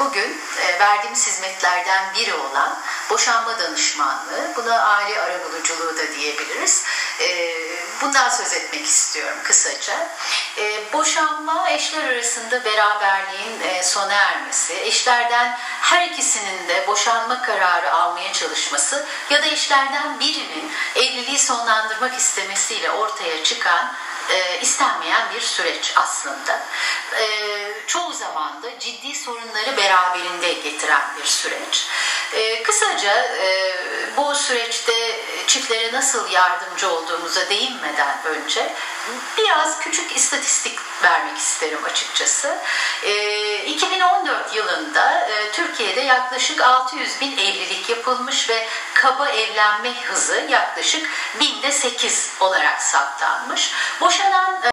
bugün e, verdiğimiz hizmetlerden biri olan boşanma danışmanlığı, buna aile arabuluculuğu da diyebiliriz. E, bundan söz etmek istiyorum kısaca. E, boşanma eşler arasında beraberliğin sona ermesi, eşlerden her ikisinin de boşanma kararı almaya çalışması ya da eşlerden birinin evliliği sonlandırmak istemesiyle ortaya çıkan e, istenmeyen bir süreç aslında. E, ciddi sorunları beraberinde getiren bir süreç. E, kısaca e, bu süreçte çiftlere nasıl yardımcı olduğumuza değinmeden önce biraz küçük istatistik vermek isterim açıkçası. E, 2014 yılında e, Türkiye'de yaklaşık 600 bin evlilik yapılmış ve kaba evlenme hızı yaklaşık binde 8 olarak saptanmış. Boşanan